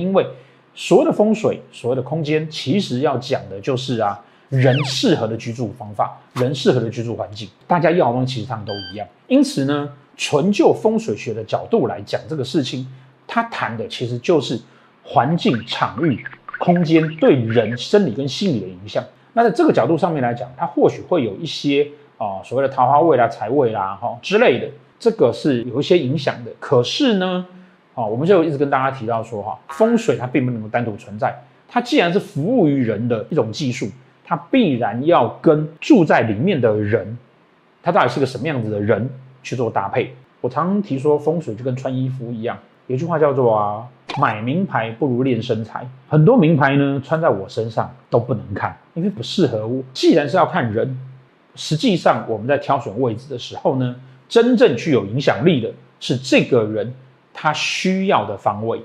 因为所谓的风水，所谓的空间，其实要讲的就是啊，人适合的居住方法，人适合的居住环境，大家要的东西其实他们都一样。因此呢，纯就风水学的角度来讲这个事情，它谈的其实就是环境、场域、空间对人生理跟心理的影响。那在这个角度上面来讲，它或许会有一些啊、所谓的桃花位啦、财位啦哈之类的，这个是有一些影响的。可是呢，啊，我们就一直跟大家提到说哈，风水它并不能够单独存在，它既然是服务于人的一种技术，它必然要跟住在里面的人，他到底是个什么样子的人去做搭配。我常常提说，风水就跟穿衣服一样，有句话叫做啊。买名牌不如练身材，很多名牌呢穿在我身上都不能看，因为不适合我。既然是要看人，实际上我们在挑选位置的时候呢，真正具有影响力的是这个人他需要的方位。